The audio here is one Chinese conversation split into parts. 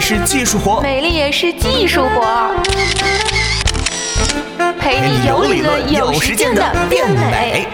也是技术活，美丽也是技术活，陪你有理论有实践的变美。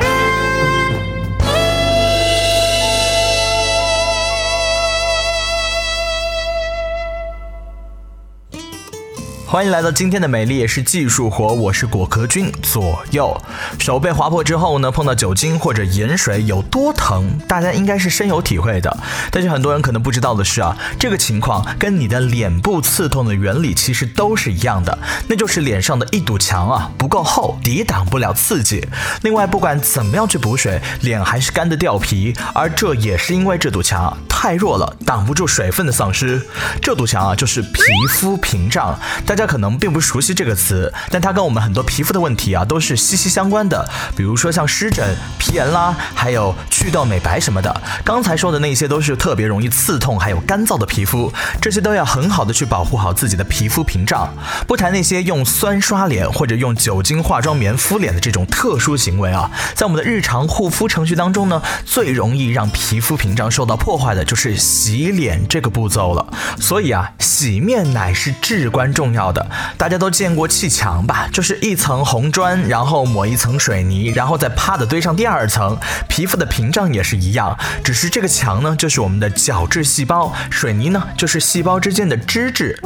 欢迎来到今天的美丽也是技术活，我是果壳君左右。手被划破之后呢，碰到酒精或者盐水有多疼，大家应该是深有体会的。但是很多人可能不知道的是啊，这个情况跟你的脸部刺痛的原理其实都是一样的，那就是脸上的一堵墙啊不够厚，抵挡不了刺激。另外，不管怎么样去补水，脸还是干的掉皮，而这也是因为这堵墙太弱了，挡不住水分的丧失。这堵墙啊，就是皮肤屏障。大家可能并不熟悉这个词，但它跟我们很多皮肤的问题啊都是息息相关的。比如说像湿疹、皮炎啦，还有祛痘、美白什么的。刚才说的那些都是特别容易刺痛还有干燥的皮肤，这些都要很好的去保护好自己的皮肤屏障。不谈那些用酸刷脸或者用酒精化妆棉敷脸的这种特殊行为啊，在我们的日常护肤程序当中呢，最容易让皮肤屏障受到破坏的就是洗脸这个步骤了。所以啊，洗面奶是至关重要。的，大家都见过砌墙吧？就是一层红砖，然后抹一层水泥，然后再啪的堆上第二层。皮肤的屏障也是一样，只是这个墙呢，就是我们的角质细胞，水泥呢，就是细胞之间的脂质。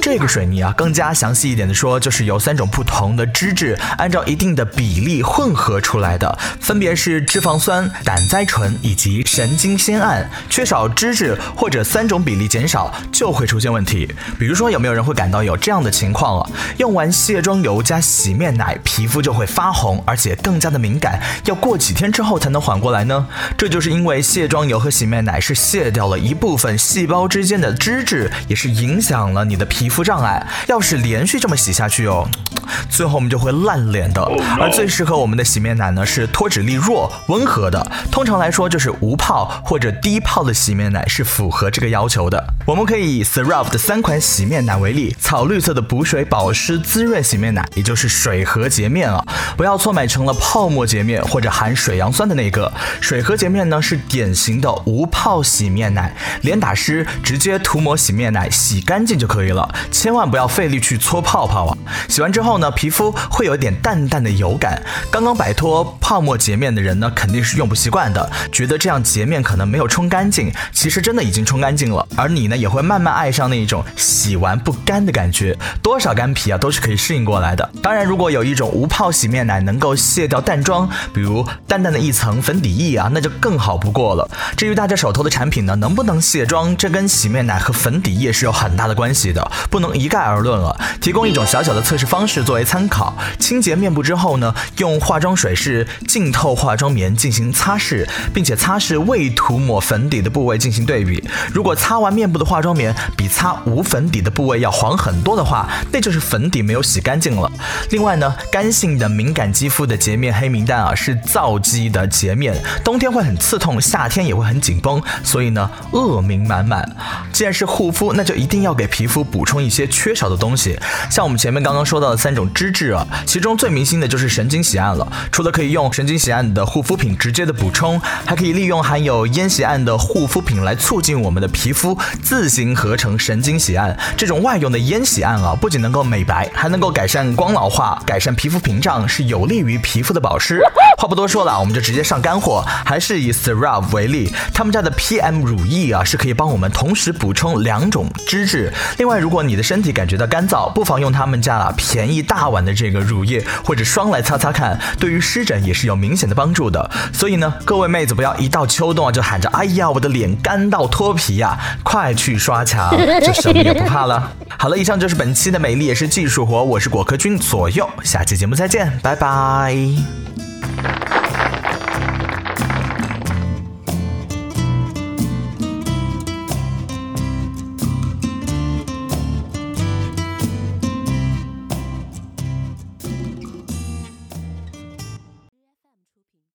这个水泥啊，更加详细一点的说，就是由三种不同的脂质按照一定的比例混合出来的，分别是脂肪酸、胆甾醇以及神经酰胺。缺少脂质或者三种比例减少，就会出现问题。比如说，有没有人会感到有这样？的情况了，用完卸妆油加洗面奶，皮肤就会发红，而且更加的敏感，要过几天之后才能缓过来呢。这就是因为卸妆油和洗面奶是卸掉了一部分细胞之间的脂质，也是影响了你的皮肤障碍。要是连续这么洗下去哦，最后我们就会烂脸的。而最适合我们的洗面奶呢，是脱脂力弱、温和的。通常来说，就是无泡或者低泡的洗洗面奶是符合这个要求的。我们可以以 CeraVe 的三款洗面奶为例，草绿色。的补水保湿滋润洗面奶，也就是水和洁面啊，不要错买成了泡沫洁面或者含水杨酸的那个。水和洁面呢是典型的无泡洗面奶，脸打湿直接涂抹洗面奶洗干净就可以了，千万不要费力去搓泡泡啊。洗完之后呢，皮肤会有点淡淡的油感。刚刚摆脱泡沫洁面的人呢，肯定是用不习惯的，觉得这样洁面可能没有冲干净，其实真的已经冲干净了。而你呢，也会慢慢爱上那一种洗完不干的感觉。多少干皮啊，都是可以适应过来的。当然，如果有一种无泡洗面奶能够卸掉淡妆，比如淡淡的一层粉底液啊，那就更好不过了。至于大家手头的产品呢，能不能卸妆，这跟洗面奶和粉底液是有很大的关系的，不能一概而论了。提供一种小小的测试方式作为参考：清洁面部之后呢，用化妆水是浸透化妆棉进行擦拭，并且擦拭未涂抹粉底的部位进行对比。如果擦完面部的化妆棉比擦无粉底的部位要黄很多的，话，那就是粉底没有洗干净了。另外呢，干性的敏感肌肤的洁面黑名单啊，是皂基的洁面，冬天会很刺痛，夏天也会很紧绷，所以呢，恶名满满。既然是护肤，那就一定要给皮肤补充一些缺少的东西。像我们前面刚刚说到的三种脂质啊，其中最明星的就是神经酰胺了。除了可以用神经酰胺的护肤品直接的补充，还可以利用含有烟酰胺的护肤品来促进我们的皮肤自行合成神经酰胺。这种外用的烟酰胺。啊，不仅能够美白，还能够改善光老化，改善皮肤屏障，是有利于皮肤的保湿。话不多说了，我们就直接上干货，还是以 s e r a v 为例，他们家的 PM 乳液啊，是可以帮我们同时补充两种脂质。另外，如果你的身体感觉到干燥，不妨用他们家啊便宜大碗的这个乳液或者霜来擦擦看，对于湿疹也是有明显的帮助的。所以呢，各位妹子不要一到秋冬啊就喊着，哎呀，我的脸干到脱皮呀，快去刷墙，就什么也不怕了。好了，以上就是本期的美丽也是技术活，我是果壳君左右，下期节目再见，拜拜。